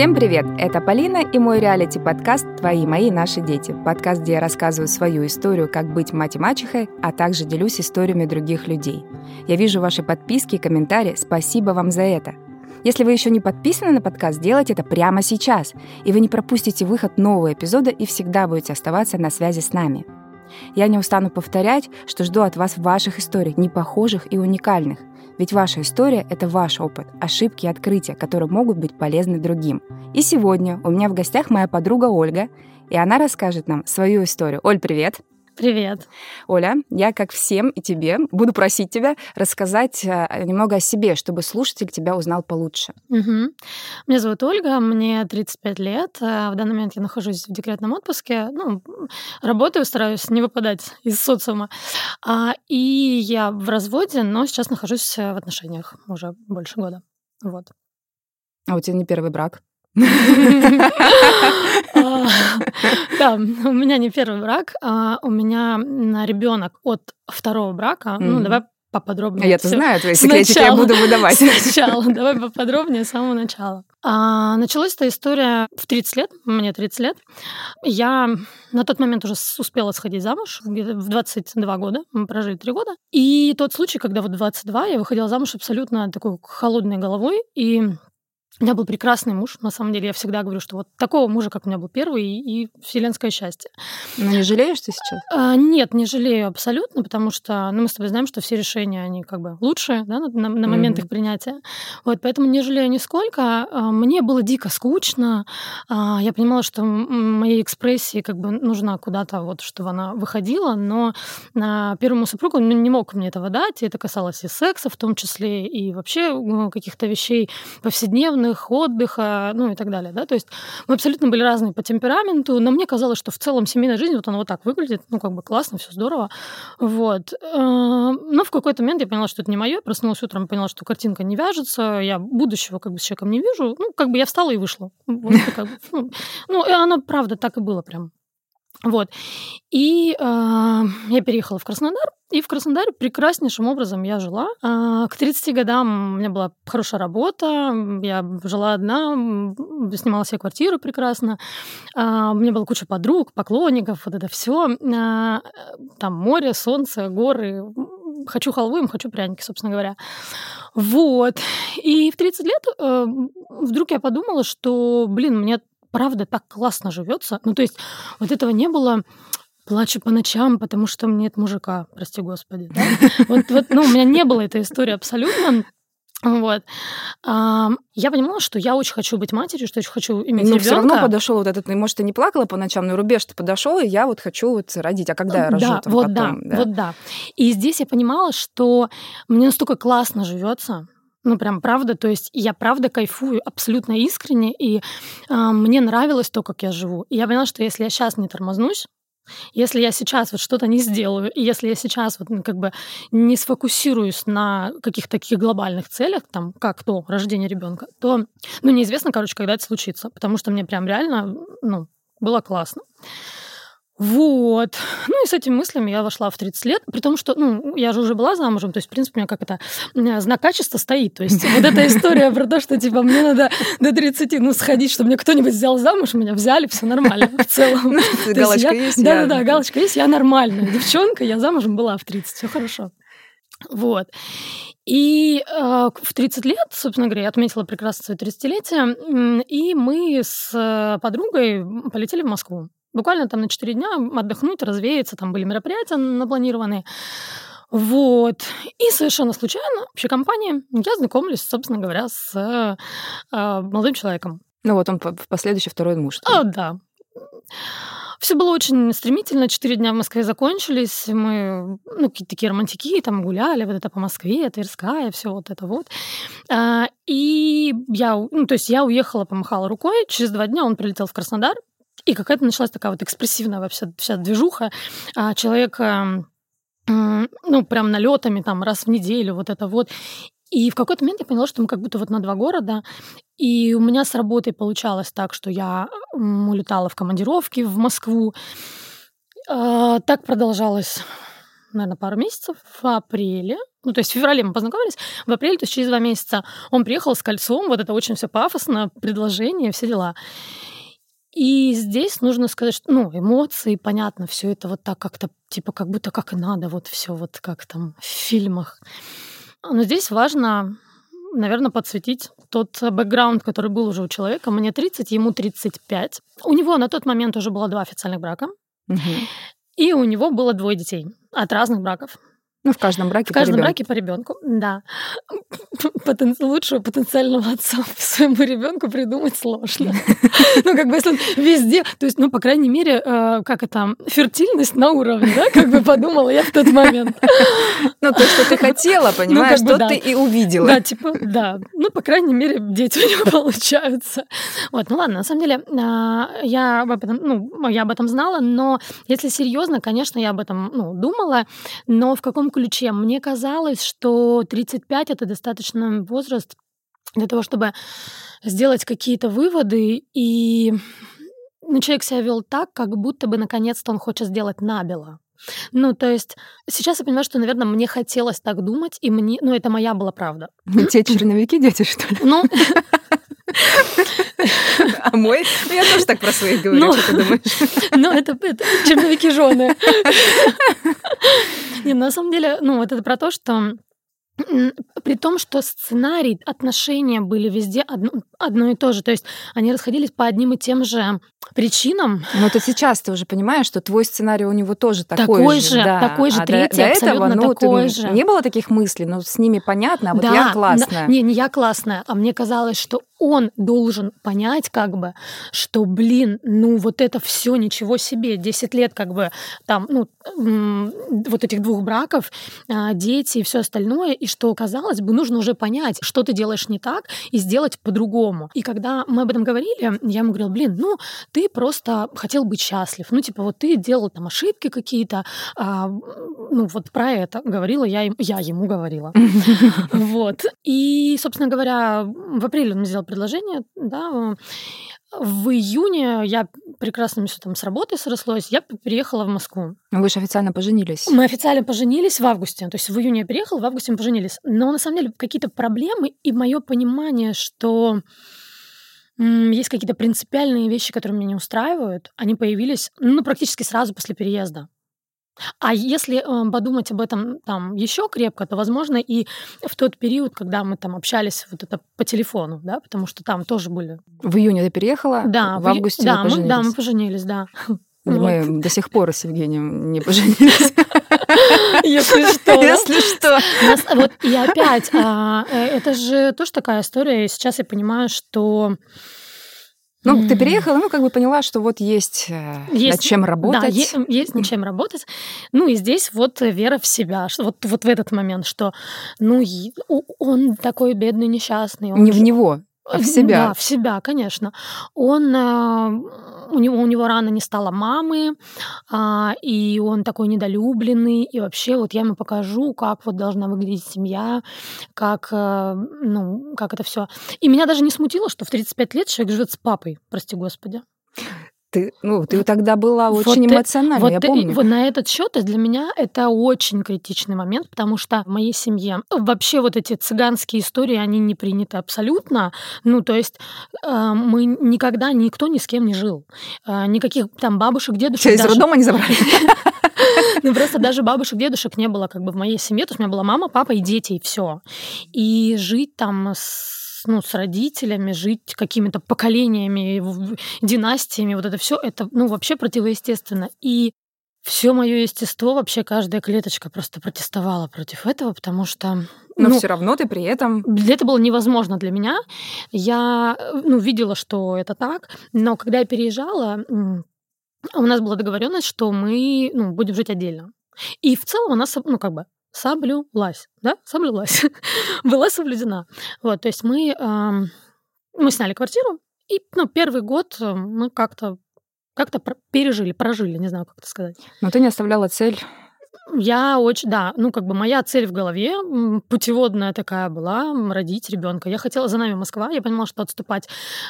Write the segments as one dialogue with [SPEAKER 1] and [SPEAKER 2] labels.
[SPEAKER 1] Всем привет! Это Полина и мой реалити-подкаст «Твои, мои, наши дети». Подкаст, где я рассказываю свою историю, как быть мать и мачехой, а также делюсь историями других людей. Я вижу ваши подписки и комментарии. Спасибо вам за это. Если вы еще не подписаны на подкаст, делайте это прямо сейчас, и вы не пропустите выход нового эпизода и всегда будете оставаться на связи с нами. Я не устану повторять, что жду от вас ваших историй, непохожих и уникальных. Ведь ваша история — это ваш опыт, ошибки и открытия, которые могут быть полезны другим. И сегодня у меня в гостях моя подруга Ольга, и она расскажет нам свою историю. Оль, привет!
[SPEAKER 2] Привет.
[SPEAKER 1] Оля, я, как всем и тебе, буду просить тебя рассказать э, немного о себе, чтобы слушатель тебя узнал получше.
[SPEAKER 2] Угу. Меня зовут Ольга, мне 35 лет. Э, в данный момент я нахожусь в декретном отпуске. Ну, работаю, стараюсь не выпадать из социума. А, и я в разводе, но сейчас нахожусь в отношениях уже больше года. Вот.
[SPEAKER 1] А у тебя не первый брак?
[SPEAKER 2] Да, у меня не первый брак, а у меня ребенок от второго брака. Ну, давай поподробнее.
[SPEAKER 1] Я-то знаю твои секретики, я буду выдавать.
[SPEAKER 2] Сначала, давай поподробнее с самого начала. А, началась эта история в 30 лет, мне 30 лет. Я на тот момент уже успела сходить замуж, в 22 года, мы прожили 3 года. И тот случай, когда вот 22 я выходила замуж абсолютно такой холодной головой, и у меня был прекрасный муж, на самом деле. Я всегда говорю, что вот такого мужа, как у меня был первый, и, и вселенское счастье.
[SPEAKER 1] Но не жалеешь ты сейчас?
[SPEAKER 2] А, нет, не жалею абсолютно, потому что ну, мы с тобой знаем, что все решения, они как бы лучшие да, на, на момент mm-hmm. их принятия. Вот, поэтому не жалею нисколько. А, мне было дико скучно. А, я понимала, что моей экспрессии как бы нужна куда-то, вот, чтобы она выходила, но на первому супругу он не мог мне этого дать, и это касалось и секса в том числе, и вообще ну, каких-то вещей повседневных, выходных, отдыха, ну и так далее, да, то есть мы абсолютно были разные по темпераменту, но мне казалось, что в целом семейная жизнь, вот она вот так выглядит, ну как бы классно, все здорово, вот. Э, но в какой-то момент я поняла, что это не мое, проснулась утром, поняла, что картинка не вяжется, я будущего как бы с человеком не вижу, ну как бы я встала и вышла. Вот, как бы, ну, ну, и оно правда так и было прям. Вот. И э, я переехала в Краснодар, и в Краснодаре прекраснейшим образом я жила. Э, к 30 годам у меня была хорошая работа, я жила одна, снимала себе квартиру прекрасно, э, у меня была куча подруг, поклонников, вот это все. Э, там море, солнце, горы, хочу халву, им хочу пряники, собственно говоря. Вот. И в 30 лет э, вдруг я подумала, что, блин, мне правда так классно живется. Ну, то есть вот этого не было плачу по ночам, потому что мне нет мужика, прости господи. Да? Вот, вот, ну, у меня не было этой истории абсолютно. Вот. Я понимала, что я очень хочу быть матерью, что очень хочу иметь
[SPEAKER 1] но
[SPEAKER 2] ребенка.
[SPEAKER 1] все равно подошел вот этот, может, ты не плакала по ночам, но рубеж ты подошел, и я вот хочу вот родить. А когда я рожу?
[SPEAKER 2] Да,
[SPEAKER 1] там,
[SPEAKER 2] вот
[SPEAKER 1] потом,
[SPEAKER 2] да,
[SPEAKER 1] да,
[SPEAKER 2] вот да. И здесь я понимала, что мне настолько классно живется, ну, прям правда. То есть я правда кайфую абсолютно искренне, и э, мне нравилось то, как я живу. И я поняла, что если я сейчас не тормознусь, если я сейчас вот что-то не сделаю, и если я сейчас вот ну, как бы не сфокусируюсь на каких-то таких глобальных целях, там, как то рождение ребенка, то, ну, неизвестно, короче, когда это случится, потому что мне прям реально, ну, было классно. Вот. Ну и с этими мыслями я вошла в 30 лет, при том, что, ну, я же уже была замужем, то есть, в принципе, у меня как это, знак качества стоит. То есть вот эта история про то, что, типа, мне надо до 30, ну, сходить, чтобы мне кто-нибудь взял замуж, меня взяли, все нормально в целом.
[SPEAKER 1] Галочка есть.
[SPEAKER 2] Да-да-да, галочка есть, я нормальная девчонка, я замужем была в 30, все хорошо. Вот. И э, в 30 лет, собственно говоря, я отметила прекрасно свое 30-летие, и мы с э, подругой полетели в Москву. Буквально там на 4 дня отдохнуть, развеяться, там были мероприятия напланированные. Вот. И совершенно случайно, в общей компании, я знакомлюсь, собственно говоря, с э, молодым человеком.
[SPEAKER 1] Ну вот он последующий второй муж.
[SPEAKER 2] А, да. Все было очень стремительно. Четыре дня в Москве закончились. Мы, ну, какие-то такие романтики, там гуляли, вот это по Москве, Тверская, все вот это вот. А, и я, ну, то есть я уехала, помахала рукой. Через два дня он прилетел в Краснодар. И какая-то началась такая вот экспрессивная вообще вся движуха. А, человек ну, прям налетами там раз в неделю, вот это вот. И в какой-то момент я поняла, что мы как будто вот на два города. И у меня с работой получалось так, что я улетала в командировки в Москву. А, так продолжалось наверное, пару месяцев, в апреле, ну, то есть в феврале мы познакомились, в апреле, то есть через два месяца он приехал с кольцом, вот это очень все пафосно, предложение, все дела. И здесь нужно сказать, что, ну, эмоции, понятно, все это вот так как-то, типа, как будто как и надо, вот все вот как там в фильмах. Но здесь важно, наверное, подсветить тот бэкграунд, который был уже у человека. Мне 30, ему 35. У него на тот момент уже было два официальных брака. Угу. И у него было двое детей от разных браков.
[SPEAKER 1] Ну, в каждом браке
[SPEAKER 2] В каждом по браке по ребенку, да. Потен... Лучшего потенциального отца своему ребенку придумать сложно. Ну, как бы если он везде, то есть, ну, по крайней мере, э, как это, фертильность на уровне, да, как бы подумала я в тот момент.
[SPEAKER 1] Ну, то, что ты хотела, ну, понимаешь, что ты и увидела.
[SPEAKER 2] Да, типа, да. Ну, по крайней мере, дети у него получаются. Вот, ну ладно, на самом деле, а, я об этом, ну, я об этом знала, но если серьезно, конечно, я об этом, ну, думала, но в каком ключе. Мне казалось, что 35 это достаточно возраст для того, чтобы сделать какие-то выводы, и ну, человек себя вел так, как будто бы наконец-то он хочет сделать набело. Ну, то есть сейчас я понимаю, что, наверное, мне хотелось так думать, и мне, ну, это моя была правда.
[SPEAKER 1] Те черновики дети, что ли?
[SPEAKER 2] Ну,
[SPEAKER 1] а мой? Ну, я тоже так про своих говорю, ну, что ты думаешь?
[SPEAKER 2] Ну, это, это черновики жены. Не, на самом деле, ну, вот это про то, что при том, что сценарий, отношения были везде одно, одно и то же. То есть они расходились по одним и тем же причинам.
[SPEAKER 1] Но это сейчас ты уже понимаешь, что твой сценарий у него тоже такой,
[SPEAKER 2] такой же. Да. Такой же, а третий, до, до этого, ну, такой
[SPEAKER 1] ты,
[SPEAKER 2] же.
[SPEAKER 1] Не было таких мыслей, но с ними понятно, а вот да, я классная.
[SPEAKER 2] Да, не, не я классная, а мне казалось, что он должен понять, как бы, что, блин, ну вот это все ничего себе, 10 лет как бы там, ну, вот этих двух браков, а, дети и все остальное, и что, казалось бы, нужно уже понять, что ты делаешь не так, и сделать по-другому. И когда мы об этом говорили, я ему говорила, блин, ну, ты просто хотел быть счастлив. Ну, типа, вот ты делал там ошибки какие-то, а, ну, вот про это говорила я, я ему говорила. Вот. И, собственно говоря, в апреле он мне сделал предложение, да, в июне я прекрасно все там с работы срослось, я переехала в Москву.
[SPEAKER 1] Вы же официально поженились.
[SPEAKER 2] Мы официально поженились в августе. То есть в июне я переехала, в августе мы поженились. Но на самом деле какие-то проблемы и мое понимание, что есть какие-то принципиальные вещи, которые меня не устраивают, они появились ну, практически сразу после переезда. А если э, подумать об этом там еще крепко, то, возможно, и в тот период, когда мы там общались вот это по телефону, да, потому что там тоже были.
[SPEAKER 1] В июне ты переехала?
[SPEAKER 2] Да.
[SPEAKER 1] В августе
[SPEAKER 2] да,
[SPEAKER 1] мы
[SPEAKER 2] да, мы поженились, да.
[SPEAKER 1] Мы вот. до сих пор с Евгением не поженились.
[SPEAKER 2] Если что.
[SPEAKER 1] Если что.
[SPEAKER 2] Вот и опять, а, э, это же тоже такая история. Сейчас я понимаю, что
[SPEAKER 1] ну, mm. ты переехала, ну, как бы поняла, что вот есть, э, есть над чем работать. Да,
[SPEAKER 2] есть, есть над чем работать. Ну, и здесь вот вера в себя, что вот, вот в этот момент, что, ну, он такой бедный, несчастный. Он
[SPEAKER 1] Не же... в него, а в себя.
[SPEAKER 2] Да, в себя, конечно. Он, а, у него, у него рано не стало мамы, а, и он такой недолюбленный, и вообще вот я ему покажу, как вот должна выглядеть семья, как, э, ну, как это все. И меня даже не смутило, что в 35 лет человек живет с папой, прости господи.
[SPEAKER 1] Ты, ну, ты тогда была очень вот эмоциональна,
[SPEAKER 2] вот
[SPEAKER 1] я помню.
[SPEAKER 2] Вот на этот счет для меня это очень критичный момент, потому что в моей семье вообще вот эти цыганские истории, они не приняты абсолютно. Ну, то есть э, мы никогда, никто ни с кем не жил. Э, никаких там бабушек, дедушек.
[SPEAKER 1] Тебя из роддома не забрали?
[SPEAKER 2] Ну, просто даже бабушек, дедушек не было как бы в моей семье. То есть у меня была мама, папа и дети, и все. И жить там с ну, с родителями, жить какими-то поколениями, династиями, вот это все, это, ну, вообще противоестественно. И все мое естество, вообще каждая клеточка просто протестовала против этого, потому что...
[SPEAKER 1] Но ну, все равно ты при этом...
[SPEAKER 2] Это было невозможно для меня. Я ну, видела, что это так, но когда я переезжала, у нас была договоренность, что мы ну, будем жить отдельно. И в целом у нас, ну, как бы, соблюлась, да, соблюлась, была соблюдена. Вот, то есть мы, э, мы сняли квартиру, и, ну, первый год э, мы как-то как-то пережили, прожили, не знаю, как это сказать.
[SPEAKER 1] Но ты не оставляла цель
[SPEAKER 2] я очень, да, ну как бы моя цель в голове путеводная такая была родить ребенка. Я хотела за нами Москва, я понимала, что отступать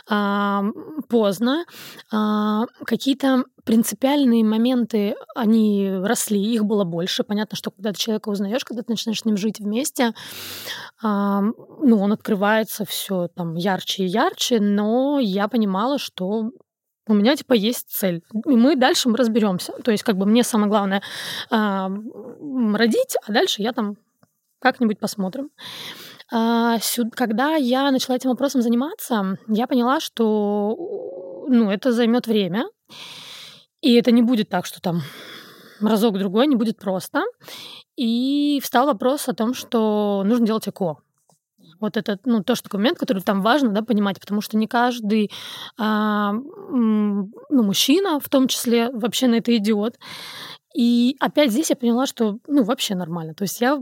[SPEAKER 2] а, поздно. А, какие-то принципиальные моменты, они росли, их было больше. Понятно, что когда ты человека узнаешь, когда ты начинаешь с ним жить вместе, а, ну он открывается все там ярче и ярче, но я понимала, что у меня типа есть цель. И мы дальше мы разберемся. То есть, как бы мне самое главное э, родить, а дальше я там как-нибудь посмотрим. А, когда я начала этим вопросом заниматься, я поняла, что ну, это займет время. И это не будет так, что там разок-другой, не будет просто. И встал вопрос о том, что нужно делать ЭКО. Вот это, ну, тоже момент, который там важно, да, понимать, потому что не каждый, а, ну, мужчина в том числе вообще на это идиот. И опять здесь я поняла, что, ну, вообще нормально. То есть я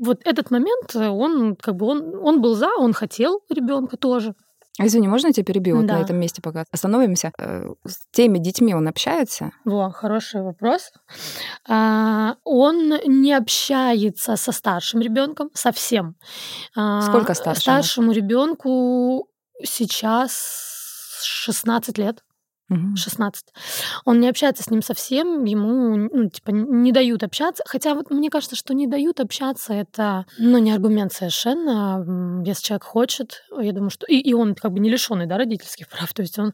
[SPEAKER 2] вот этот момент, он как бы он, он был за, он хотел ребенка тоже.
[SPEAKER 1] А извини, можно я тебя перебью да. вот на этом месте пока? Остановимся. Э, с теми детьми он общается?
[SPEAKER 2] Во, хороший вопрос. А, он не общается со старшим ребенком совсем.
[SPEAKER 1] А, Сколько старшему?
[SPEAKER 2] Старшему ребенку сейчас 16 лет. 16. Он не общается с ним совсем, ему ну, типа не дают общаться. Хотя вот мне кажется, что не дают общаться это ну, не аргумент совершенно. Если человек хочет, я думаю, что и, и он как бы не лишенный да, родительских прав. То есть он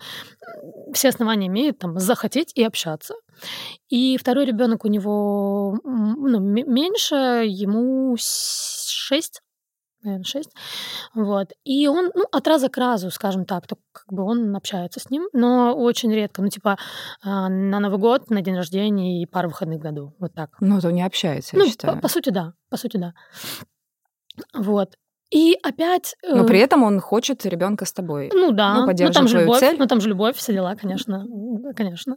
[SPEAKER 2] все основания имеет там захотеть и общаться. И второй ребенок у него ну, меньше, ему 6 наверное, 6. Вот. И он, ну, от раза к разу, скажем так, то как бы он общается с ним, но очень редко. Ну, типа, а, на Новый год, на день рождения и пару выходных в году. Вот так.
[SPEAKER 1] Ну, то не общается,
[SPEAKER 2] я
[SPEAKER 1] ну, считаю.
[SPEAKER 2] По, по сути, да. По сути, да. Вот. И опять...
[SPEAKER 1] Но э, при этом он хочет ребенка с тобой.
[SPEAKER 2] Ну да, ну, ну там же любовь, цель. ну там же любовь, все дела, конечно, конечно.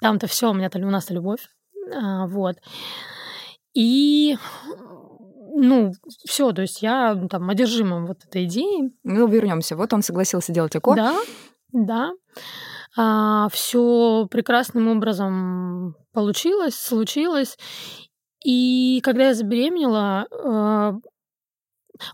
[SPEAKER 2] Там-то все, у меня-то у нас-то любовь, а, вот. И ну, все, то есть я там одержима вот этой идеей.
[SPEAKER 1] Ну, вернемся. Вот он согласился делать ЭКО.
[SPEAKER 2] Да, да. А, все прекрасным образом получилось, случилось. И когда я забеременела, а,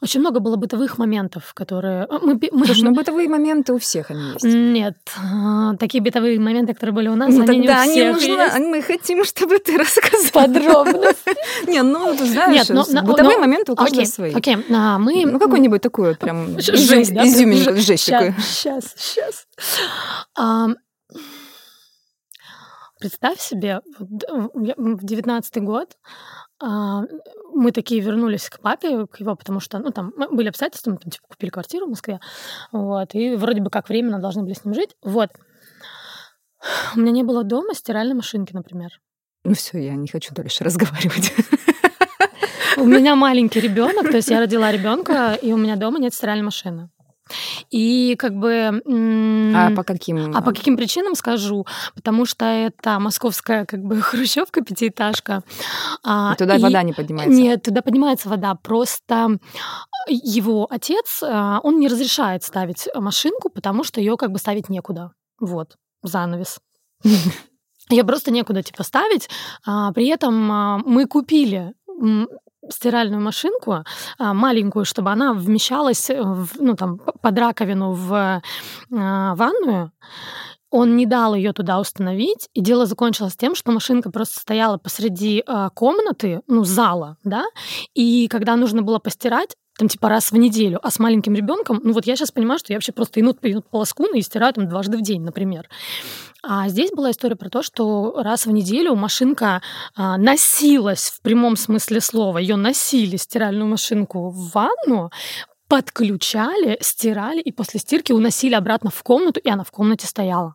[SPEAKER 2] очень много было бытовых моментов, которые...
[SPEAKER 1] А, мы, мы... Слушай, ну бытовые моменты у всех они есть.
[SPEAKER 2] Нет. А, такие бытовые моменты, которые были у нас, ну, они
[SPEAKER 1] тогда
[SPEAKER 2] не у
[SPEAKER 1] всех нужно, Мы хотим, чтобы ты рассказала.
[SPEAKER 2] Подробно.
[SPEAKER 1] Не, ну, ты знаешь, бытовые моменты у каждого свои.
[SPEAKER 2] Окей, а мы...
[SPEAKER 1] Ну, какой-нибудь такой прям изюминку, жесть такой.
[SPEAKER 2] Сейчас, сейчас. Представь себе, в девятнадцатый год мы такие вернулись к папе, к его, потому что, ну, там были обстоятельства, мы там, типа, купили квартиру в Москве, вот, и вроде бы как временно должны были с ним жить, вот. У меня не было дома стиральной машинки, например.
[SPEAKER 1] Ну все, я не хочу дальше разговаривать.
[SPEAKER 2] У меня маленький ребенок, то есть я родила ребенка, и у меня дома нет стиральной машины. И как бы...
[SPEAKER 1] А по каким?
[SPEAKER 2] А по каким причинам скажу? Потому что это московская как бы хрущевка, пятиэтажка.
[SPEAKER 1] А, и туда и... вода не поднимается?
[SPEAKER 2] Нет, туда поднимается вода. Просто его отец, а, он не разрешает ставить машинку, потому что ее как бы ставить некуда. Вот, занавес. Ее просто некуда типа ставить. А, при этом а, мы купили стиральную машинку а, маленькую, чтобы она вмещалась в, ну, там, под раковину в а, ванную. Он не дал ее туда установить, и дело закончилось тем, что машинка просто стояла посреди э, комнаты, ну, зала, да, и когда нужно было постирать, там типа раз в неделю, а с маленьким ребенком, ну вот я сейчас понимаю, что я вообще просто инут, инут полоску и стираю там дважды в день, например. А здесь была история про то, что раз в неделю машинка а, носилась в прямом смысле слова, ее носили стиральную машинку в ванну, подключали, стирали и после стирки уносили обратно в комнату, и она в комнате стояла.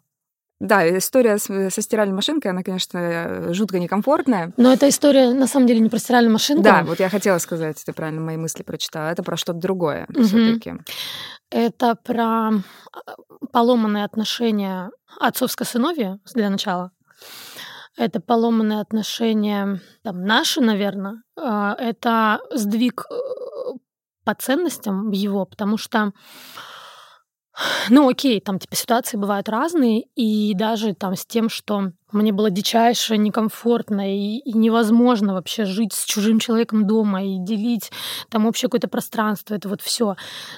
[SPEAKER 1] Да, история со стиральной машинкой, она, конечно, жутко некомфортная.
[SPEAKER 2] Но эта история, на самом деле, не про стиральную машинку.
[SPEAKER 1] Да, вот я хотела сказать, ты правильно мои мысли прочитала. Это про что-то другое угу. все таки
[SPEAKER 2] Это про а, поломанные отношения отцовско-сыновья для начала. Это поломанные отношения там, наши, наверное. Это сдвиг э, по ценностям его, потому что Ну, окей, там, типа, ситуации бывают разные, и даже там с тем, что мне было дичайше некомфортно и, и невозможно вообще жить с чужим человеком дома и делить там общее какое-то пространство, это вот все.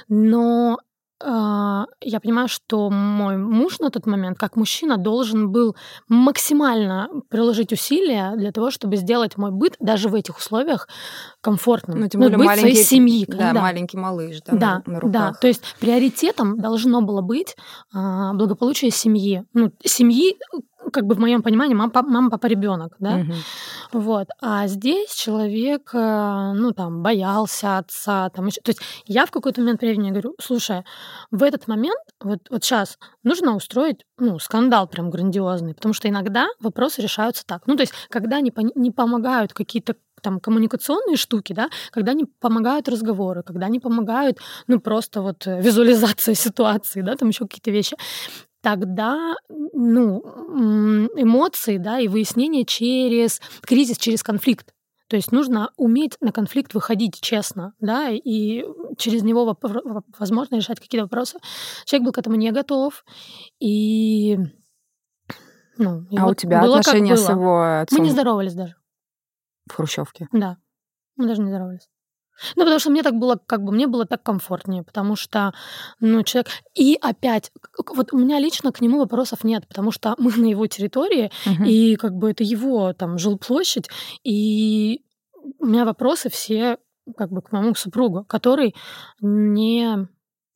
[SPEAKER 2] Но я понимаю, что мой муж на тот момент, как мужчина, должен был максимально приложить усилия для того, чтобы сделать мой быт даже в этих условиях комфортным.
[SPEAKER 1] Ну, тем более
[SPEAKER 2] быт
[SPEAKER 1] маленький,
[SPEAKER 2] своей семьи.
[SPEAKER 1] Да, да, маленький малыш, да,
[SPEAKER 2] да,
[SPEAKER 1] на, на руках.
[SPEAKER 2] Да, то есть приоритетом должно было быть а, благополучие семьи. Ну, семьи, как бы в моем понимании, мама, папа, мама, папа, ребенок, да.
[SPEAKER 1] Мгм.
[SPEAKER 2] Вот. А здесь человек, э, ну, там, боялся отца, там еще. То есть я в какой-то момент времени говорю, слушай, в этот момент, вот, вот сейчас, нужно устроить, ну, скандал прям грандиозный, потому что иногда вопросы решаются так. Ну, то есть, когда не, пон- не помогают какие-то там коммуникационные штуки, да, когда не помогают разговоры, когда не помогают, ну, просто вот э, визуализация ситуации, да, там еще какие-то вещи, тогда, ну, эмоции, да, и выяснение через кризис, через конфликт. То есть нужно уметь на конфликт выходить честно, да, и через него возможно решать какие-то вопросы. Человек был к этому не готов, и ну, и
[SPEAKER 1] А у
[SPEAKER 2] вот
[SPEAKER 1] тебя
[SPEAKER 2] было
[SPEAKER 1] отношения с его
[SPEAKER 2] Мы
[SPEAKER 1] отцом
[SPEAKER 2] не здоровались даже,
[SPEAKER 1] в Хрущевке?
[SPEAKER 2] да, мы даже не здоровались. Ну, потому что мне так было, как бы, мне было так комфортнее, потому что, ну, человек... И опять, вот у меня лично к нему вопросов нет, потому что мы на его территории,
[SPEAKER 1] Мгм.
[SPEAKER 2] и как бы это его там жилплощадь, и у меня вопросы все как бы к моему супругу, который не,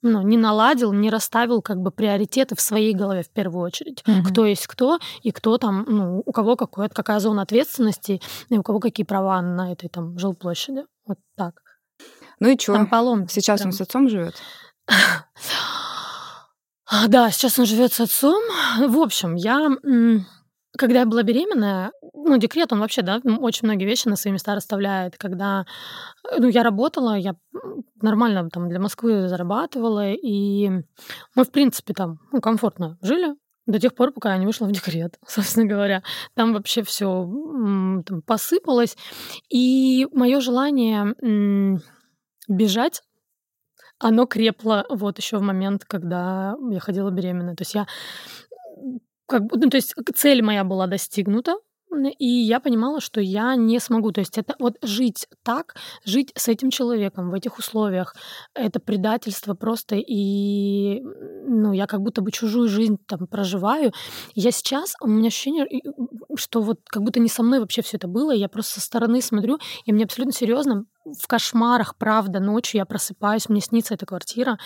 [SPEAKER 2] ну, не наладил, не расставил как бы приоритеты в своей голове в первую очередь.
[SPEAKER 1] Мгм.
[SPEAKER 2] Кто есть кто, и кто там, ну, у кого какое, какая зона ответственности, и у кого какие права на этой там жилплощади. Вот так.
[SPEAKER 1] Ну и что?
[SPEAKER 2] Там поломки.
[SPEAKER 1] Сейчас
[SPEAKER 2] прям.
[SPEAKER 1] он с отцом живет?
[SPEAKER 2] А, Да, сейчас он живет с отцом. В общем, я, когда я была беременная, ну, декрет, он вообще, да, очень многие вещи на свои места расставляет. Когда, ну, я работала, я нормально там для Москвы зарабатывала, и мы, в принципе, там, ну, комфортно жили до тех пор, пока я не вышла в декрет, собственно говоря. Там вообще все посыпалось. И мое желание бежать оно крепло вот еще в момент, когда я ходила беременная. То есть я как бы, ну, то есть цель моя была достигнута, и я понимала, что я не смогу. То есть это вот жить так, жить с этим человеком в этих условиях, это предательство просто, и ну, я как будто бы чужую жизнь там проживаю. Я сейчас, у меня ощущение, что вот как будто не со мной вообще все это было, я просто со стороны смотрю, и мне абсолютно серьезно в кошмарах, правда, ночью я просыпаюсь, мне снится эта квартира,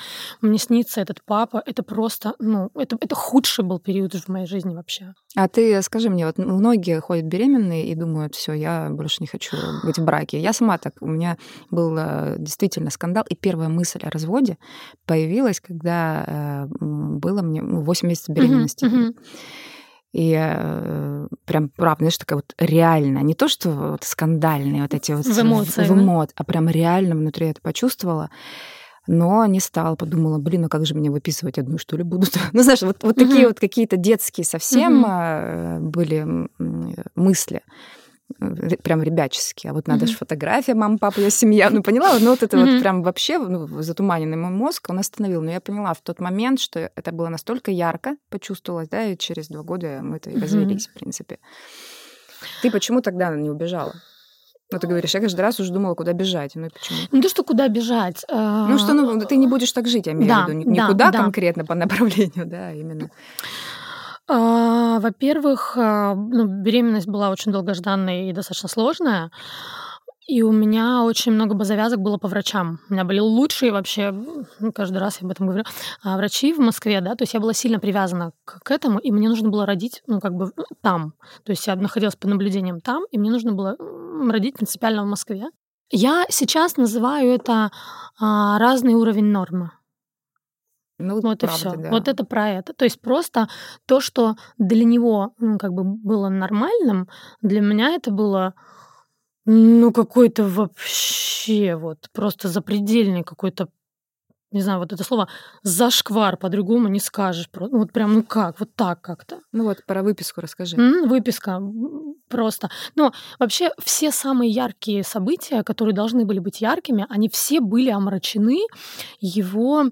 [SPEAKER 2] мне снится этот папа. Это просто, ну, это, это худший был период в моей жизни вообще.
[SPEAKER 1] А ты скажи мне, вот многие ходят беременные и думают, все, я больше не хочу быть в браке. Я сама так, у меня был э, действительно скандал, и первая мысль о разводе появилась, когда э, было мне ну, 8 месяцев беременности.
[SPEAKER 2] Мгм, мгм.
[SPEAKER 1] И э, прям, правда, знаешь, такая вот реально, не то, что вот скандальные вот эти вот
[SPEAKER 2] В эмоциях,
[SPEAKER 1] в
[SPEAKER 2] да?
[SPEAKER 1] эмо- а прям реально внутри это почувствовала. Но не стала, подумала, блин, ну как же мне выписывать одну, что ли, будут? Ну, знаешь, вот, вот такие
[SPEAKER 2] Мгм.
[SPEAKER 1] вот какие-то детские совсем э, были мысли прям ребяческие. А вот надо
[SPEAKER 2] Мгм.
[SPEAKER 1] же фотография, мама, папа, я семья. Ну, поняла? Ну, вот это вот
[SPEAKER 2] Мгм.
[SPEAKER 1] прям вообще ну, затуманенный мой мозг, он остановил. Но я поняла в тот момент, что это было настолько ярко, почувствовалось, да, и через два года мы это и
[SPEAKER 2] Мгм.
[SPEAKER 1] развелись, в принципе. Ты почему тогда не убежала? Ну, ты говоришь, я каждый раз уже думала, куда бежать. Ну, и почему?
[SPEAKER 2] Не то, что куда бежать.
[SPEAKER 1] Ну, что, ну, ты не будешь так жить, я имею
[SPEAKER 2] Да,
[SPEAKER 1] в виду. Ни-
[SPEAKER 2] да,
[SPEAKER 1] Никуда
[SPEAKER 2] да.
[SPEAKER 1] конкретно по направлению, да, а именно.
[SPEAKER 2] А, Во-первых, а, ну, беременность была очень долгожданная и достаточно сложная. И у меня очень много бы завязок было по врачам. У меня были лучшие вообще, ну, каждый раз я об этом говорю, а, врачи в Москве, да, то есть я была сильно привязана к, к этому, и мне нужно было родить, ну, как бы там. То есть я находилась под наблюдением там, и мне нужно было родить принципиально в Москве. Я сейчас называю это а, разный уровень нормы.
[SPEAKER 1] Ну,
[SPEAKER 2] Вот и
[SPEAKER 1] правда,
[SPEAKER 2] все.
[SPEAKER 1] да.
[SPEAKER 2] Вот это про это. То есть просто то, что для него ну, как бы было нормальным, для меня это было ну какой-то вообще вот просто запредельный какой-то не знаю, вот это слово зашквар по-другому не скажешь. Ну, вот прям, ну как, вот так как-то.
[SPEAKER 1] Ну вот, про выписку расскажи.
[SPEAKER 2] М, Выписка просто. Но вообще все самые яркие события, которые должны были быть яркими, они все были омрачены его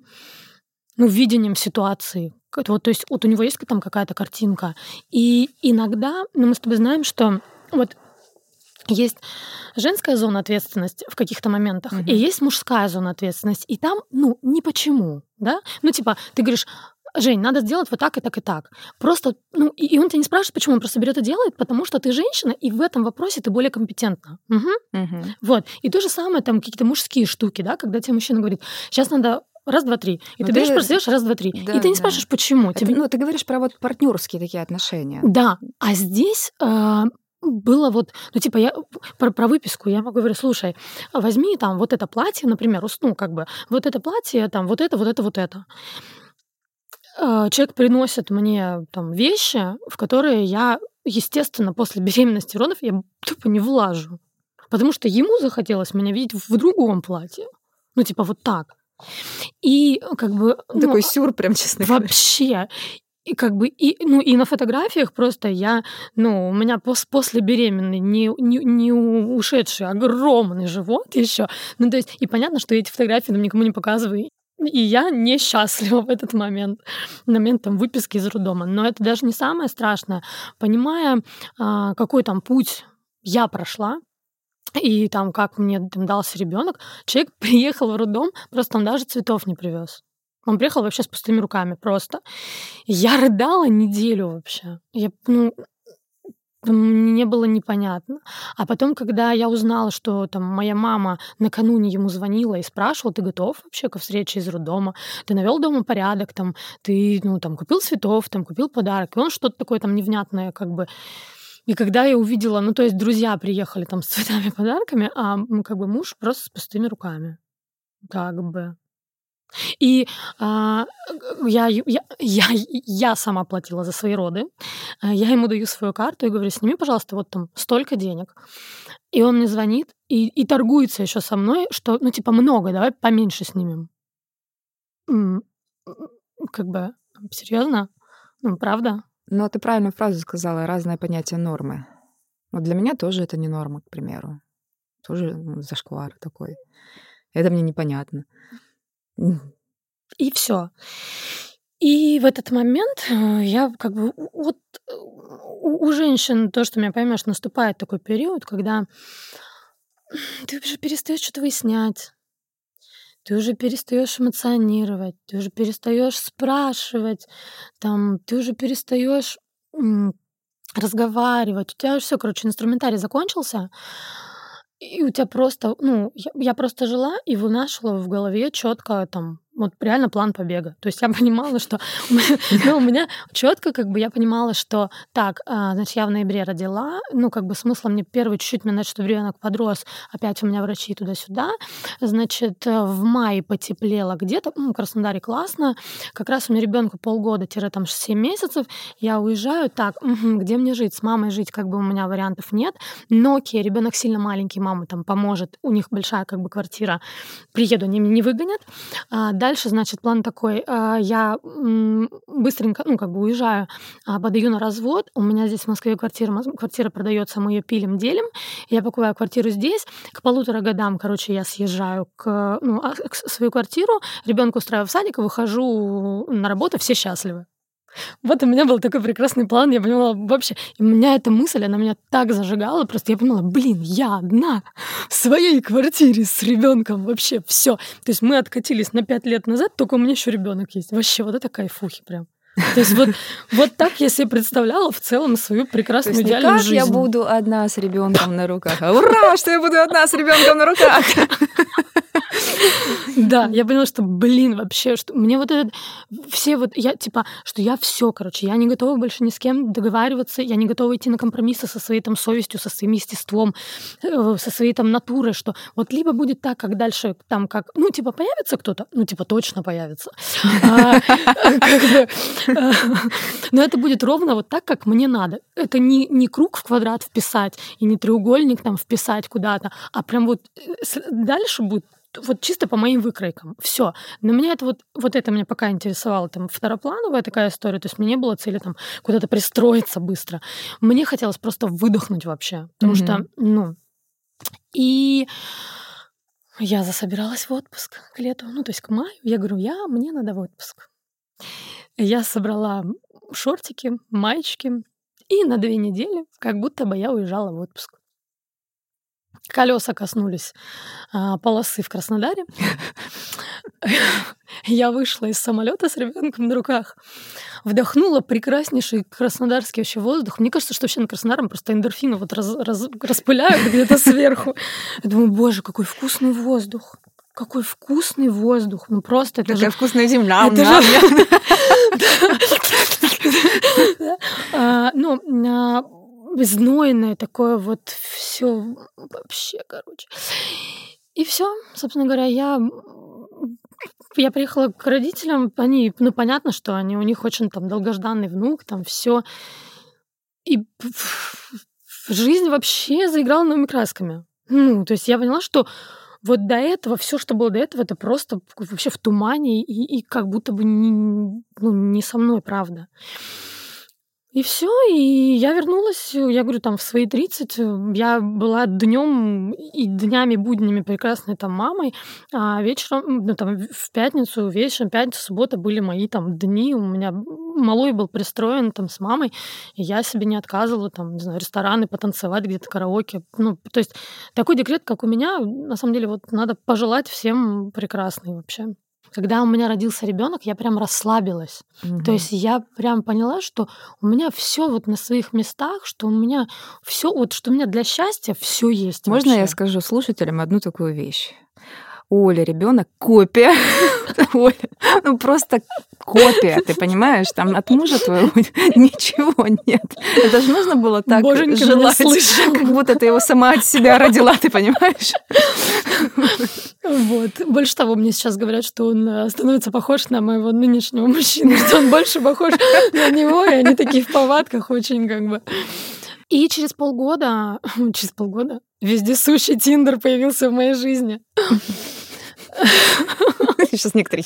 [SPEAKER 2] ну, видением ситуации. Вот, то есть вот у него есть там какая-то картинка. И иногда, ну, мы с тобой знаем, что вот есть женская зона ответственности в каких-то моментах, угу. и есть мужская зона ответственности. И там, ну, не почему, да? Ну, типа, ты говоришь, Жень, надо сделать вот так и так и так. Просто, ну, и, и он тебя не спрашивает, почему, он просто берет и делает, потому что ты женщина, и в этом вопросе ты более компетентна. Угу. Угу. Вот. И то же самое, там, какие-то мужские штуки, да, когда тебе мужчина говорит, сейчас надо раз, два, три. И ну, ты берешь, просто делаешь раз, два, три. Да, и ты не да. спрашиваешь, почему.
[SPEAKER 1] Это, тебе... Ну, ты говоришь про вот партнерские такие отношения.
[SPEAKER 2] Да. А здесь э, было вот, ну, типа, я про, про выписку я могу говорить, слушай, возьми там вот это платье, например, ну, как бы, вот это платье, там, вот это, вот это, вот это. А, человек приносит мне там вещи, в которые я, естественно, после беременности родов я тупо не влажу. Потому что ему захотелось меня видеть в другом платье. Ну, типа, вот так. И как бы...
[SPEAKER 1] Ну, Такой сюр прям, честно
[SPEAKER 2] говоря. Вообще. И как бы, и, ну, и на фотографиях просто я, ну, у меня пос, после беременной не, не, не ушедший огромный живот еще. Ну, то есть, и понятно, что эти фотографии нам никому не показываю. И я несчастлива в этот момент, момент там выписки из роддома. Но это даже не самое страшное. Понимая, а, какой там путь я прошла, и там как мне там, дался ребенок, человек приехал в роддом, просто он даже цветов не привез. Он приехал вообще с пустыми руками просто. Я рыдала неделю вообще. Я, ну, мне было непонятно. А потом, когда я узнала, что там моя мама накануне ему звонила и спрашивала, ты готов вообще ко встрече из роддома? Ты навел дома порядок, там, ты, ну, там, купил цветов, там, купил подарок. И он что-то такое там невнятное, как бы, и когда я увидела, ну, то есть друзья приехали там с цветами, подарками, а как бы муж просто с пустыми руками. Как бы. И а, я, я, я, я сама платила за свои роды. А, я ему даю свою карту и говорю, сними, пожалуйста, вот там столько денег. И он мне звонит и, и торгуется еще со мной, что, ну, типа, много, давай поменьше снимем. Как бы, серьезно? Ну, правда?
[SPEAKER 1] Ну, ты правильную фразу сказала, разное понятие нормы. Вот для меня тоже это не норма, к примеру. Тоже ну, зашквар такой. Это мне непонятно.
[SPEAKER 2] И все. И в этот момент э, я как бы вот у женщин то, что меня поймешь, наступает такой период, когда ты уже перестаешь что-то выяснять, ты уже перестаешь эмоционировать, ты уже перестаешь спрашивать, там, ты уже перестаешь разговаривать. У тебя все, короче, инструментарий закончился, и у тебя просто, ну, я, я просто жила и вынашивала в голове четко там вот реально план побега. То есть я понимала, что ну, у меня четко как бы я понимала, что так, а, значит, я в ноябре родила, ну, как бы смысла мне первый чуть-чуть минать, что ребенок подрос, опять у меня врачи туда-сюда. Значит, э, в мае потеплело где-то, ну, в Краснодаре классно, как раз у меня ребенку полгода-там 7 месяцев, я уезжаю, так, где мне жить? С мамой жить как бы у меня вариантов нет, но окей, ребенок сильно маленький, мама там поможет, у них большая как бы квартира, приеду, они меня не выгонят. А, дальше, значит, план такой, а, я быстренько, ну, как бы уезжаю, а, подаю на развод, у меня здесь в Москве квартира, квартира продается, мы ее пилим, делим, я покупаю квартиру здесь, к полутора годам, короче, я съезжаю к, ну, к свою квартиру, ребенка устраиваю в садик, выхожу на работу, все счастливы. Вот у меня был такой прекрасный план, я поняла вообще, и у меня эта мысль, она меня так зажигала, просто я поняла, блин, я одна в своей квартире с ребенком вообще все. То есть мы откатились на пять лет назад, только у меня еще ребенок есть. Вообще, вот это кайфухи прям. То есть вот, вот так я себе представляла в целом свою прекрасную То есть идеальную
[SPEAKER 1] не как
[SPEAKER 2] жизнь.
[SPEAKER 1] я буду одна с ребенком на руках. А ура, что я буду одна с ребенком на руках.
[SPEAKER 2] Да, я поняла, что, блин, вообще, что мне вот этот, все вот, я, типа, что я все, короче, я не готова больше ни с кем договариваться, я не готова идти на компромиссы со своей там совестью, со своим естеством, э, со своей там натурой, что вот либо будет так, как дальше, там, как, ну, типа, появится кто-то, ну, типа, точно появится. А, но это будет ровно вот так, как мне надо. Это не, не круг в квадрат вписать и не треугольник там вписать куда-то, а прям вот э, дальше будет вот чисто по моим выкройкам. Все. Но меня это вот, вот это меня пока интересовало. Там второплановая такая история. То есть мне не было цели там куда-то пристроиться быстро. Мне хотелось просто выдохнуть вообще. Потому mm-hmm. что, ну... И я засобиралась в отпуск к лету, ну, то есть к маю. Я говорю, я, мне надо в отпуск. Я собрала шортики, маечки, и на две недели как будто бы я уезжала в отпуск. Колеса коснулись а, полосы в Краснодаре. Я вышла из самолета с ребенком на руках, вдохнула прекраснейший краснодарский вообще воздух. Мне кажется, что вообще на Краснодаре просто эндорфины вот раз, раз, распыляют где-то сверху. Я думаю, боже, какой вкусный воздух. Какой вкусный воздух. Ну просто это
[SPEAKER 1] Какая
[SPEAKER 2] же...
[SPEAKER 1] вкусная земля.
[SPEAKER 2] Это же... А, Ну, а, знойное такое вот все вообще, короче. И все, собственно говоря, я я приехала к родителям, они, ну, понятно, что они, у них очень там долгожданный внук, там все. И жизнь вообще заиграла новыми красками. Ну, то есть я поняла, что вот до этого, все, что было до этого, это просто вообще в тумане и, и как будто бы не, ну, не со мной, правда. И все, и я вернулась, я говорю, там в свои 30 я была днем и днями буднями прекрасной там мамой, а вечером, ну там в пятницу, вечером, пятница, суббота были мои там дни, у меня малой был пристроен там с мамой, и я себе не отказывала там, не знаю, рестораны потанцевать где-то, караоке. Ну, то есть такой декрет, как у меня, на самом деле, вот надо пожелать всем прекрасный вообще. Когда у меня родился ребенок, я прям расслабилась. Угу. То есть я прям поняла, что у меня все вот на своих местах, что у меня все вот, что у меня для счастья все есть.
[SPEAKER 1] Можно
[SPEAKER 2] вообще.
[SPEAKER 1] я скажу слушателям одну такую вещь? Оля, ребенок копия. Оля, ну просто копия, ты понимаешь? Там от мужа твоего ничего нет. Это же нужно было так
[SPEAKER 2] Боженька
[SPEAKER 1] желать, как будто ты его сама от себя родила, ты понимаешь?
[SPEAKER 2] Вот. Больше того, мне сейчас говорят, что он э, становится похож на моего нынешнего мужчину, что он больше похож на него, и они такие в повадках очень как бы... И через полгода, через полгода, вездесущий Тиндер появился в моей жизни.
[SPEAKER 1] Сейчас некоторые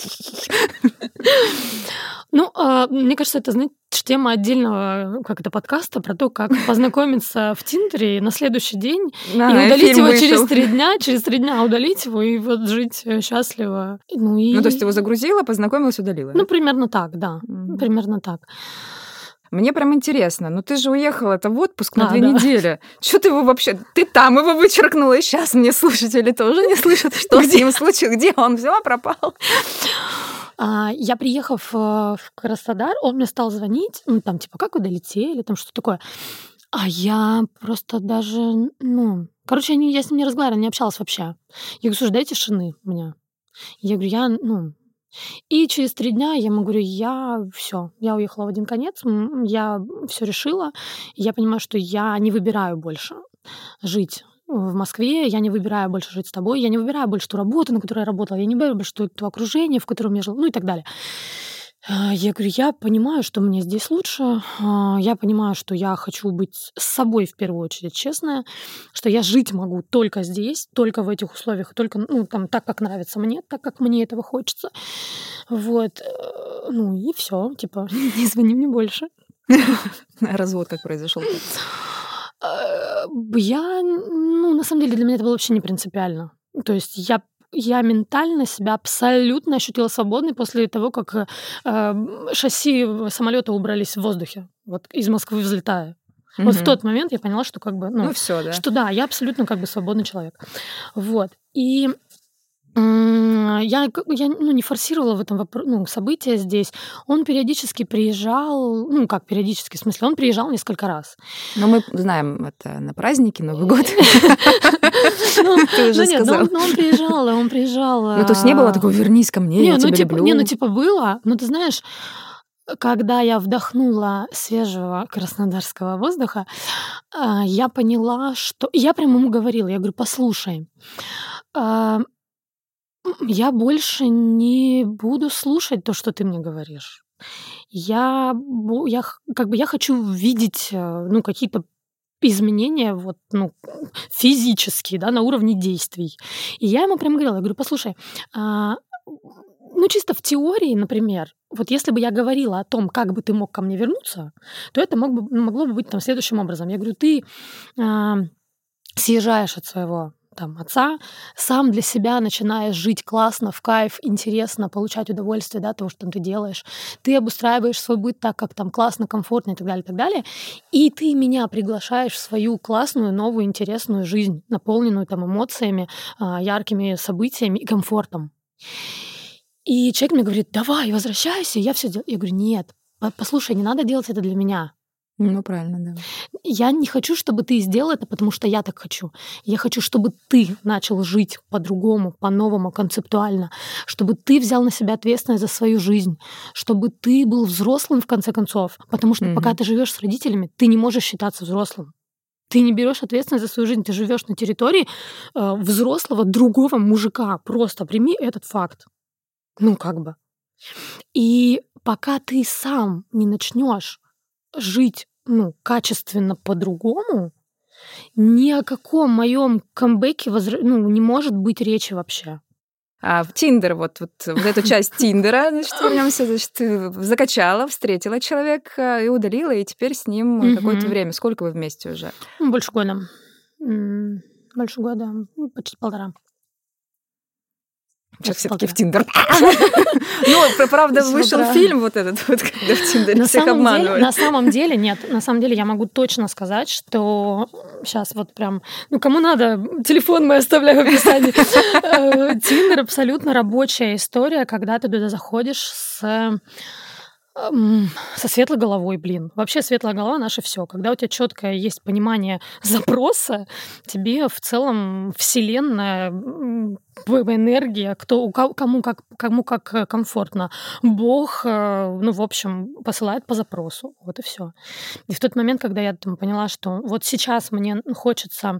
[SPEAKER 2] Ну, а, мне кажется, это, знаете, тема отдельного, как это, подкаста про то, как познакомиться в Тиндере на следующий день
[SPEAKER 1] а,
[SPEAKER 2] и удалить его вышел. через три дня, через три дня удалить его и вот жить э, счастливо.
[SPEAKER 1] Ну, и... ну то есть ты его загрузила, познакомилась, удалила?
[SPEAKER 2] Ну, примерно так, да. Mm-hmm. Примерно так.
[SPEAKER 1] Мне прям интересно, ну ты же уехала это в отпуск на а, две да. недели. Что ты его вообще... Ты там его вычеркнула, и сейчас мне слушатели тоже не слышат, что с ним случилось, где он, все, пропал.
[SPEAKER 2] А, я, приехав э, в Краснодар, он мне стал звонить, ну, там, типа, как вы долетели, там, что такое. А я просто даже, ну... Короче, я с ним не разговаривала, не общалась вообще. Я говорю, слушай, дай тишины меня. Я говорю, я, ну, и через три дня я ему говорю, я все, я уехала в один конец, я все решила, я понимаю, что я не выбираю больше жить в Москве, я не выбираю больше жить с тобой, я не выбираю больше ту работу, на которой я работала, я не выбираю больше то окружение, в котором я жила, ну и так далее. А, я говорю, я понимаю, что мне здесь лучше, а, я понимаю, что я хочу быть с собой в первую очередь честная, что я жить могу только здесь, только в этих условиях, только ну, там, так, как нравится мне, так, как мне этого хочется. Вот. Э, ну и все, типа, не звони мне больше.
[SPEAKER 1] Развод как произошел?
[SPEAKER 2] Э, я, ну, на самом деле, для меня это было вообще не принципиально. То есть я я ментально себя абсолютно ощутила свободной после того, как э, шасси самолета убрались в воздухе, вот из Москвы взлетая. Угу. Вот в тот момент я поняла, что как бы, ну,
[SPEAKER 1] ну все, да.
[SPEAKER 2] что да, я абсолютно как бы свободный человек. Вот. И я, я ну, не форсировала в этом вопрос, ну, события здесь. Он периодически приезжал, ну, как периодически, в смысле, он приезжал несколько раз.
[SPEAKER 1] Но мы знаем это на праздники, Новый год.
[SPEAKER 2] Ну, Ты уже ну, сказала. Ну, он приезжал, он приезжал.
[SPEAKER 1] Ну, то есть не было а, такого «вернись ко мне, я тебя
[SPEAKER 2] типа,
[SPEAKER 1] люблю».
[SPEAKER 2] Не, ну, типа было, но ты знаешь, когда я вдохнула свежего краснодарского воздуха, а, я поняла, что... Я прямо ему говорила, я говорю, послушай, а, я больше не буду слушать то, что ты мне говоришь. Я, я как бы я хочу видеть, э, ну, какие-то изменения вот, ну, физические, да, на уровне действий. И я ему прям говорила, я говорю, послушай, а, ну, чисто в теории, например, вот если бы я говорила о том, как бы ты мог ко мне вернуться, то это мог бы, могло бы быть там следующим образом. Я говорю, ты а, съезжаешь от своего там, отца, сам для себя начинаешь жить классно, в кайф, интересно, получать удовольствие да, того, что там ты делаешь. Ты обустраиваешь свой быт так, как там классно, комфортно и так далее, и так далее. И ты меня приглашаешь в свою классную, новую, интересную жизнь, наполненную там эмоциями, а, яркими событиями и комфортом. И человек мне говорит, давай, возвращайся, я все делаю. Я говорю, нет, послушай, не надо делать это для меня.
[SPEAKER 1] Ну, правильно, да.
[SPEAKER 2] Я не хочу, чтобы ты сделал это, потому что я так хочу. Я хочу, чтобы ты начал жить по-другому, по-новому, концептуально, чтобы ты взял на себя ответственность за свою жизнь, чтобы ты был взрослым в конце концов, потому что mm-hmm. пока ты живешь с родителями, ты не можешь считаться взрослым. Ты не берешь ответственность за свою жизнь, ты живешь на территории э, взрослого другого мужика. Просто прими этот факт. Ну, как бы. И пока ты сам не начнешь жить ну, качественно по-другому, ни о каком моем камбэке возра... ну, не может быть речи вообще.
[SPEAKER 1] А в Тиндер, вот, вот, вот эту часть Тиндера, значит, вернемся, значит, закачала, встретила человека и удалила, и теперь с ним какое-то время. Сколько вы вместе уже?
[SPEAKER 2] Больше года. Больше года, ну, почти полтора.
[SPEAKER 1] Сейчас все-таки в Тиндер. Ну, правда, вышел фильм вот этот, вот, когда в Тиндере всех обманывают.
[SPEAKER 2] На самом деле, нет, на самом деле я могу точно сказать, что сейчас вот прям, ну, кому надо, телефон мой оставляю в описании. Э, Тиндер абсолютно рабочая история, когда ты туда заходишь с со светлой головой, блин. Вообще светлая голова наше все. Когда у тебя четкое есть понимание запроса, тебе в целом вселенная энергия, кто, кому как, кому как э, комфортно. Бог, э, ну, в общем, посылает по запросу. Вот и все. И в тот момент, когда я там поняла, что вот сейчас мне хочется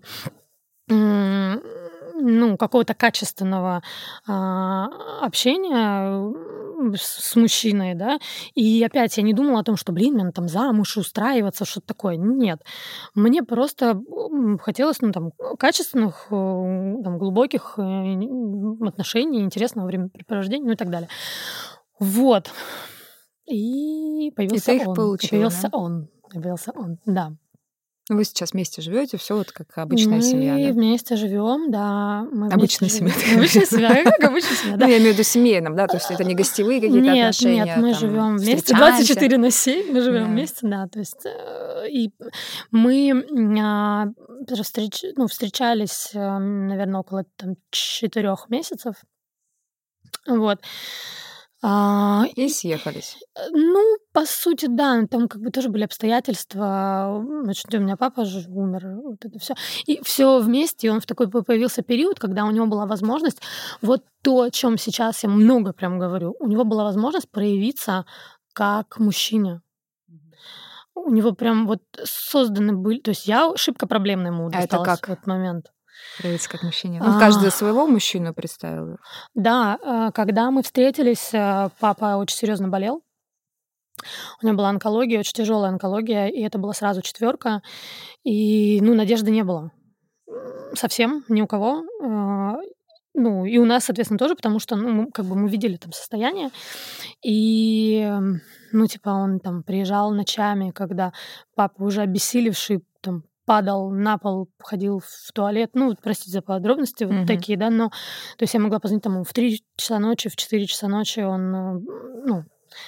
[SPEAKER 2] ну, какого-то качественного а, общения с мужчиной, да, и опять я не думала о том, что, блин, мне там замуж устраиваться, что-то такое. Нет. Мне просто хотелось, ну, там, качественных, э, там, глубоких э, отношений, интересного времяпрепровождения, ну и так далее. Вот. И появился и ты их он. Получила, появился да? он. Появился он, да.
[SPEAKER 1] Вы сейчас вместе живете, все вот как обычная
[SPEAKER 2] мы
[SPEAKER 1] семья. Мы
[SPEAKER 2] да? вместе живем, да. Мы
[SPEAKER 1] обычная семья.
[SPEAKER 2] Обычная семья, как обычная семья, да.
[SPEAKER 1] Ну, я имею в виду семейном, да, то есть это не гостевые какие-то
[SPEAKER 2] нет,
[SPEAKER 1] отношения.
[SPEAKER 2] Нет, мы живем вместе 24 на 7, мы живем да. вместе, да. То есть э, и мы а, встреч, ну, встречались, э, наверное, около там четырех месяцев. Вот.
[SPEAKER 1] А, и съехались.
[SPEAKER 2] Э, ну, по сути, да, там как бы тоже были обстоятельства. Значит, у меня папа же умер, вот это все. И все вместе, и он в такой появился период, когда у него была возможность, вот то, о чем сейчас я много прям говорю, у него была возможность проявиться как мужчине. У него прям вот созданы были... То есть я шибко проблемная ему а это как? в этот момент.
[SPEAKER 1] Проявиться как мужчине. Он а... каждый своего мужчину представил.
[SPEAKER 2] Да, а, когда мы встретились, а, папа очень серьезно болел. У него была онкология, очень тяжелая онкология, и это была сразу четверка. И, ну, надежды не было. Совсем ни у кого. А, ну, и у нас, соответственно, тоже, потому что, ну, мы, как бы мы видели там состояние. И, ну, типа, он там приезжал ночами, когда папа уже обессилевший, там, падал на пол, ходил в туалет. Ну, простите за подробности вот mm-hmm. такие, да, но то есть я могла позвонить там в 3 часа ночи, в 4 часа ночи он, э, ну,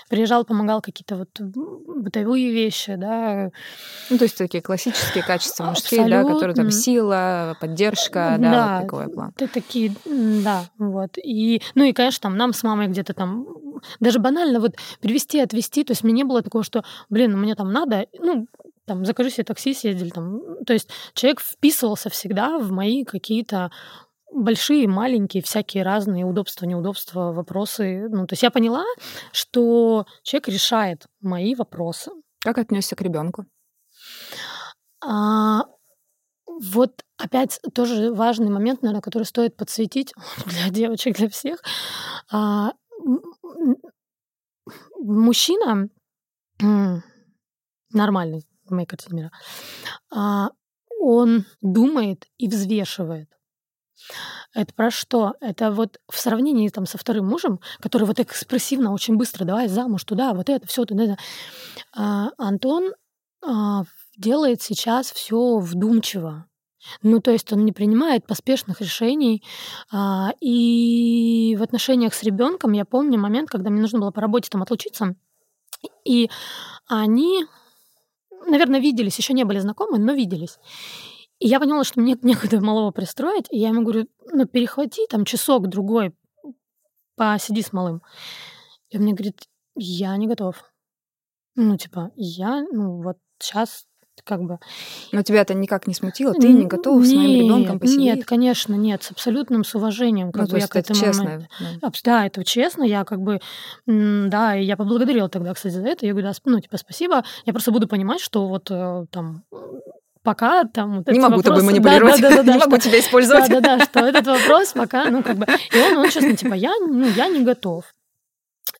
[SPEAKER 2] приезжал, помогал какие-то вот бытовые вещи, да.
[SPEAKER 1] Ну, то есть такие классические качества мужские, Абсолютно. да, которые там сила, поддержка, да, да вот такой план.
[SPEAKER 2] Это такие, да, вот. И, ну и, конечно, там нам с мамой где-то там даже банально вот привести, отвезти, то есть мне не было такого, что, блин, мне там надо, ну, там, закажу себе такси, съездили там. То есть человек вписывался всегда в мои какие-то большие, маленькие, всякие разные удобства, неудобства, вопросы. Ну, то есть я поняла, что человек решает мои вопросы.
[SPEAKER 1] Как отнесся к ребенку?
[SPEAKER 2] А, вот опять тоже важный момент, наверное, который стоит подсветить для девочек, для всех. А, мужчина нормальный, в моей картине мира, а, он думает и взвешивает. Это про что? Это вот в сравнении там со вторым мужем, который вот экспрессивно, очень быстро, давай замуж туда, вот это, все туда. А, Антон а, делает сейчас все вдумчиво. Ну, то есть он не принимает поспешных решений. А, и в отношениях с ребенком я помню момент, когда мне нужно было по работе там отлучиться, и они, наверное, виделись, еще не были знакомы, но виделись. И я поняла, что мне некуда малого пристроить, и я ему говорю, ну, перехвати там часок-другой, посиди с малым. И он мне говорит, я не готов. Ну, типа, я, ну, вот сейчас как бы.
[SPEAKER 1] Но тебя это никак не смутило? Ты не готова с моим ребенком посидеть?
[SPEAKER 2] Нет, конечно, нет, с абсолютным с уважением. Как
[SPEAKER 1] ну, бы, я к этому честно.
[SPEAKER 2] Да. да, это честно. Я как бы, да, и я поблагодарила тогда, кстати, за это. Я говорю, да, ну, типа, спасибо. Я просто буду понимать, что вот э, там пока там... Вот
[SPEAKER 1] не могу вопрос... тобой манипулировать, да, да, да, да, не могу тебя использовать.
[SPEAKER 2] Да-да-да, что этот вопрос пока, ну, как бы... И он, он честно, типа, я, ну, я не готов.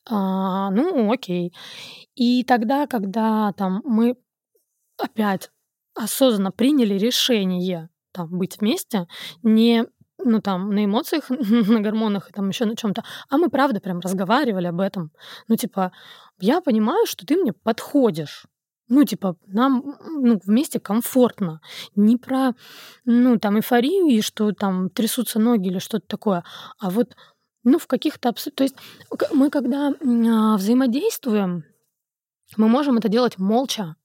[SPEAKER 2] А, ну, окей. И тогда, когда там мы опять осознанно приняли решение там, быть вместе, не ну, там, на эмоциях, на гормонах и там еще на чем-то, а мы, правда, прям разговаривали об этом. Ну, типа, я понимаю, что ты мне подходишь. Ну, типа, нам ну, вместе комфортно. Не про, ну, там, эйфорию и что там трясутся ноги или что-то такое, а вот, ну, в каких-то... То есть мы, когда а, взаимодействуем, мы можем это делать молча.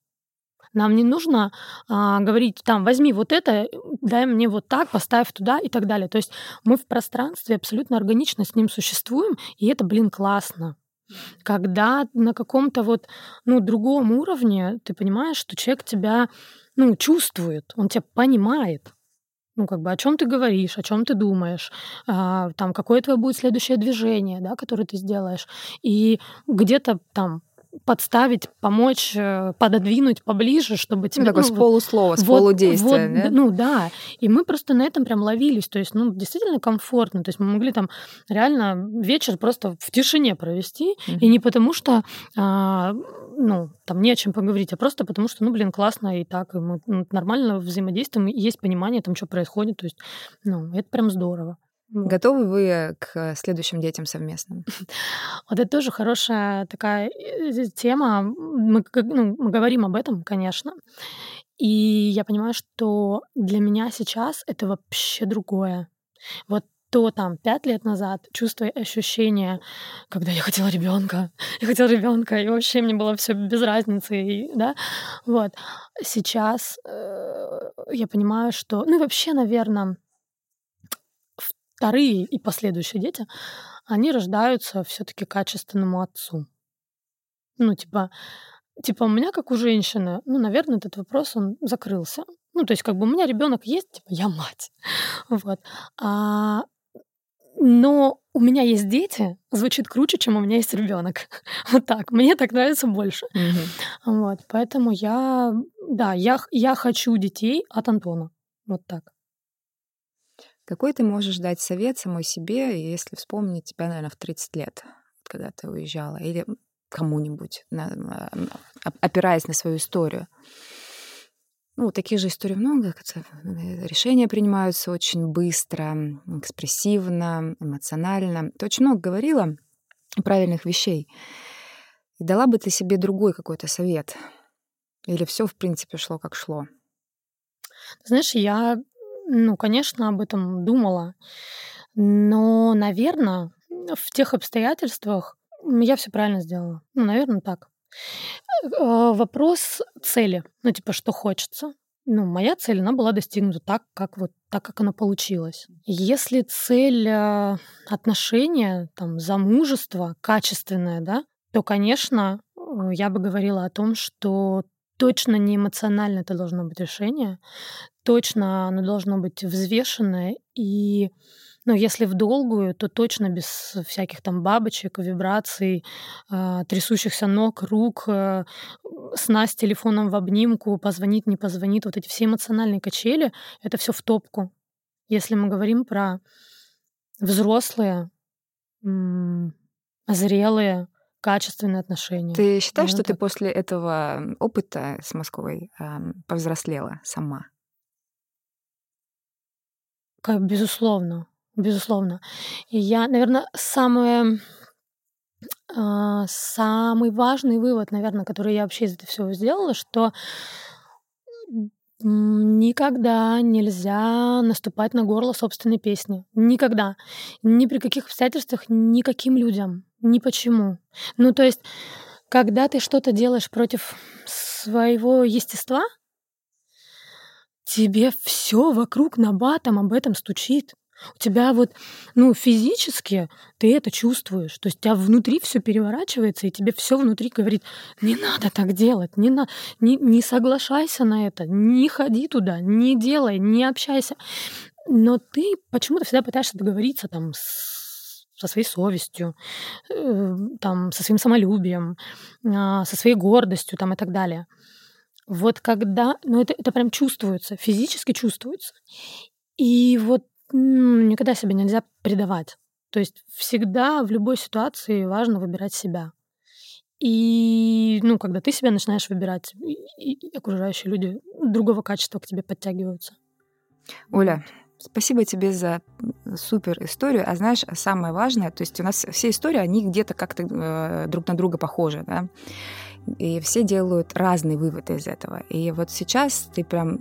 [SPEAKER 2] Нам не нужно а, говорить, там, возьми вот это, дай мне вот так, поставь туда и так далее. То есть мы в пространстве абсолютно органично с ним существуем, и это, блин, классно. Когда на каком-то вот, ну, другом уровне ты понимаешь, что человек тебя, ну, чувствует, он тебя понимает ну, как бы, о чем ты говоришь, о чем ты думаешь, а, там, какое твое будет следующее движение, да, которое ты сделаешь. И где-то там подставить, помочь, э, пододвинуть поближе, чтобы тебе...
[SPEAKER 1] Ну, такое
[SPEAKER 2] ну,
[SPEAKER 1] с полуслова, с вот, полудействия,
[SPEAKER 2] вот,
[SPEAKER 1] да?
[SPEAKER 2] Ну, да. И мы просто на этом прям ловились. То есть, ну, действительно комфортно. То есть мы могли там реально вечер просто в тишине провести. Mm-hmm. И не потому что, а, ну, там не о чем поговорить, а просто потому что, ну, блин, классно и так. И мы ну, нормально взаимодействуем, и есть понимание там, что происходит. То есть, ну, это прям здорово.
[SPEAKER 1] Готовы вы к следующим детям совместным?
[SPEAKER 2] Вот это тоже хорошая такая э, тема. Мы, ну, мы говорим об этом, конечно. И я понимаю, что для меня сейчас это вообще другое. Вот то там пять лет назад чувство и ощущение, когда я хотела ребенка, я хотела ребенка, и вообще мне было все без разницы, и, да, вот. Сейчас э, я понимаю, что, ну и вообще, наверное, вторые и последующие дети, они рождаются все-таки качественному отцу. Ну, типа, типа у меня, как у женщины, ну, наверное, этот вопрос, он закрылся. Ну, то есть, как бы у меня ребенок есть, типа, я мать. Вот. А, но у меня есть дети, звучит круче, чем у меня есть ребенок. вот так. Мне так нравится больше. Mm-hmm. Вот. Поэтому я, да, я, я хочу детей от Антона. Вот так.
[SPEAKER 1] Какой ты можешь дать совет самой себе, если вспомнить тебя, наверное, в 30 лет, когда ты уезжала, или кому-нибудь, а, опираясь на свою историю? Ну, таких же историй много. Э, решения принимаются очень быстро, экспрессивно, эмоционально. Ты очень много говорила правильных вещей. И дала бы ты себе другой какой-то совет? Или все, в принципе, шло как шло?
[SPEAKER 2] Знаешь, я ну, конечно, об этом думала. Но, наверное, в тех обстоятельствах я все правильно сделала. Ну, наверное, так. Э, вопрос цели. Ну, типа, что хочется. Ну, моя цель, она была достигнута так, как вот так, как она получилась. Если цель э, отношения, там, замужество качественное, да, то, конечно, э, я бы говорила о том, что точно не эмоционально это должно быть решение, точно оно должно быть взвешенное и ну, если в долгую, то точно без всяких там бабочек, вибраций, э, трясущихся ног, рук, э, сна с телефоном в обнимку, позвонит, не позвонит. Вот эти все эмоциональные качели, это все в топку. Если мы говорим про взрослые, зрелые, качественные отношения.
[SPEAKER 1] Ты считаешь, что так. ты после этого опыта с Москвой э, повзрослела сама?
[SPEAKER 2] Безусловно, безусловно. Я, наверное, самое, э, самый важный вывод, наверное, который я вообще из этого всего сделала, что Никогда нельзя наступать на горло собственной песни. Никогда. Ни при каких обстоятельствах, никаким людям. Ни почему. Ну, то есть, когда ты что-то делаешь против своего естества, тебе все вокруг на батом об этом стучит. У тебя вот, ну, физически ты это чувствуешь. То есть у тебя внутри все переворачивается, и тебе все внутри говорит, не надо так делать, не, на, не, не соглашайся на это, не ходи туда, не делай, не общайся. Но ты почему-то всегда пытаешься договориться там с, со своей совестью, э, там, со своим самолюбием, э, со своей гордостью там, и так далее. Вот когда, ну это, это прям чувствуется, физически чувствуется. И вот никогда себя нельзя предавать. То есть всегда в любой ситуации важно выбирать себя. И, ну, когда ты себя начинаешь выбирать, и, и окружающие люди другого качества к тебе подтягиваются.
[SPEAKER 1] Оля, спасибо тебе за супер историю. А знаешь, самое важное, то есть у нас все истории, они где-то как-то э, друг на друга похожи, да? И все делают разные выводы из этого. И вот сейчас ты прям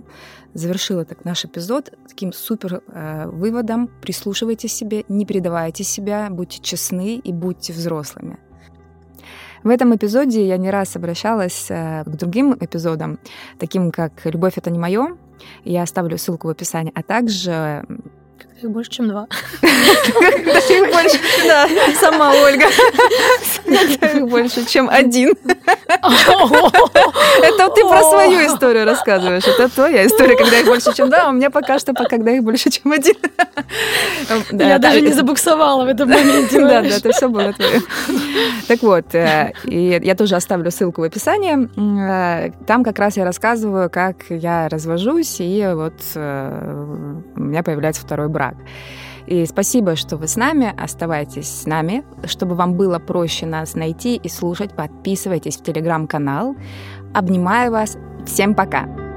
[SPEAKER 1] завершила так наш эпизод таким супер э, выводом. Прислушивайте себе, не предавайте себя, будьте честны и будьте взрослыми. В этом эпизоде я не раз обращалась э, к другим эпизодам, таким как «Любовь — это не мое». Я оставлю ссылку в описании, а также
[SPEAKER 2] их больше, чем два.
[SPEAKER 1] Даже их больше, да, сама Ольга. Их больше, чем один. Это ты про свою историю рассказываешь. Это твоя история, когда их больше, чем два, а у меня пока что, когда их больше, чем один.
[SPEAKER 2] Я даже не забуксовала в этом моменте.
[SPEAKER 1] Да, да, это все было твое. Так вот, э, и я тоже оставлю ссылку в описании. Э, там как раз я рассказываю, как я развожусь, и вот э, у меня появляется второй брак. И спасибо, что вы с нами. Оставайтесь с нами. Чтобы вам было проще нас найти и слушать, подписывайтесь в телеграм-канал. Обнимаю вас. Всем пока!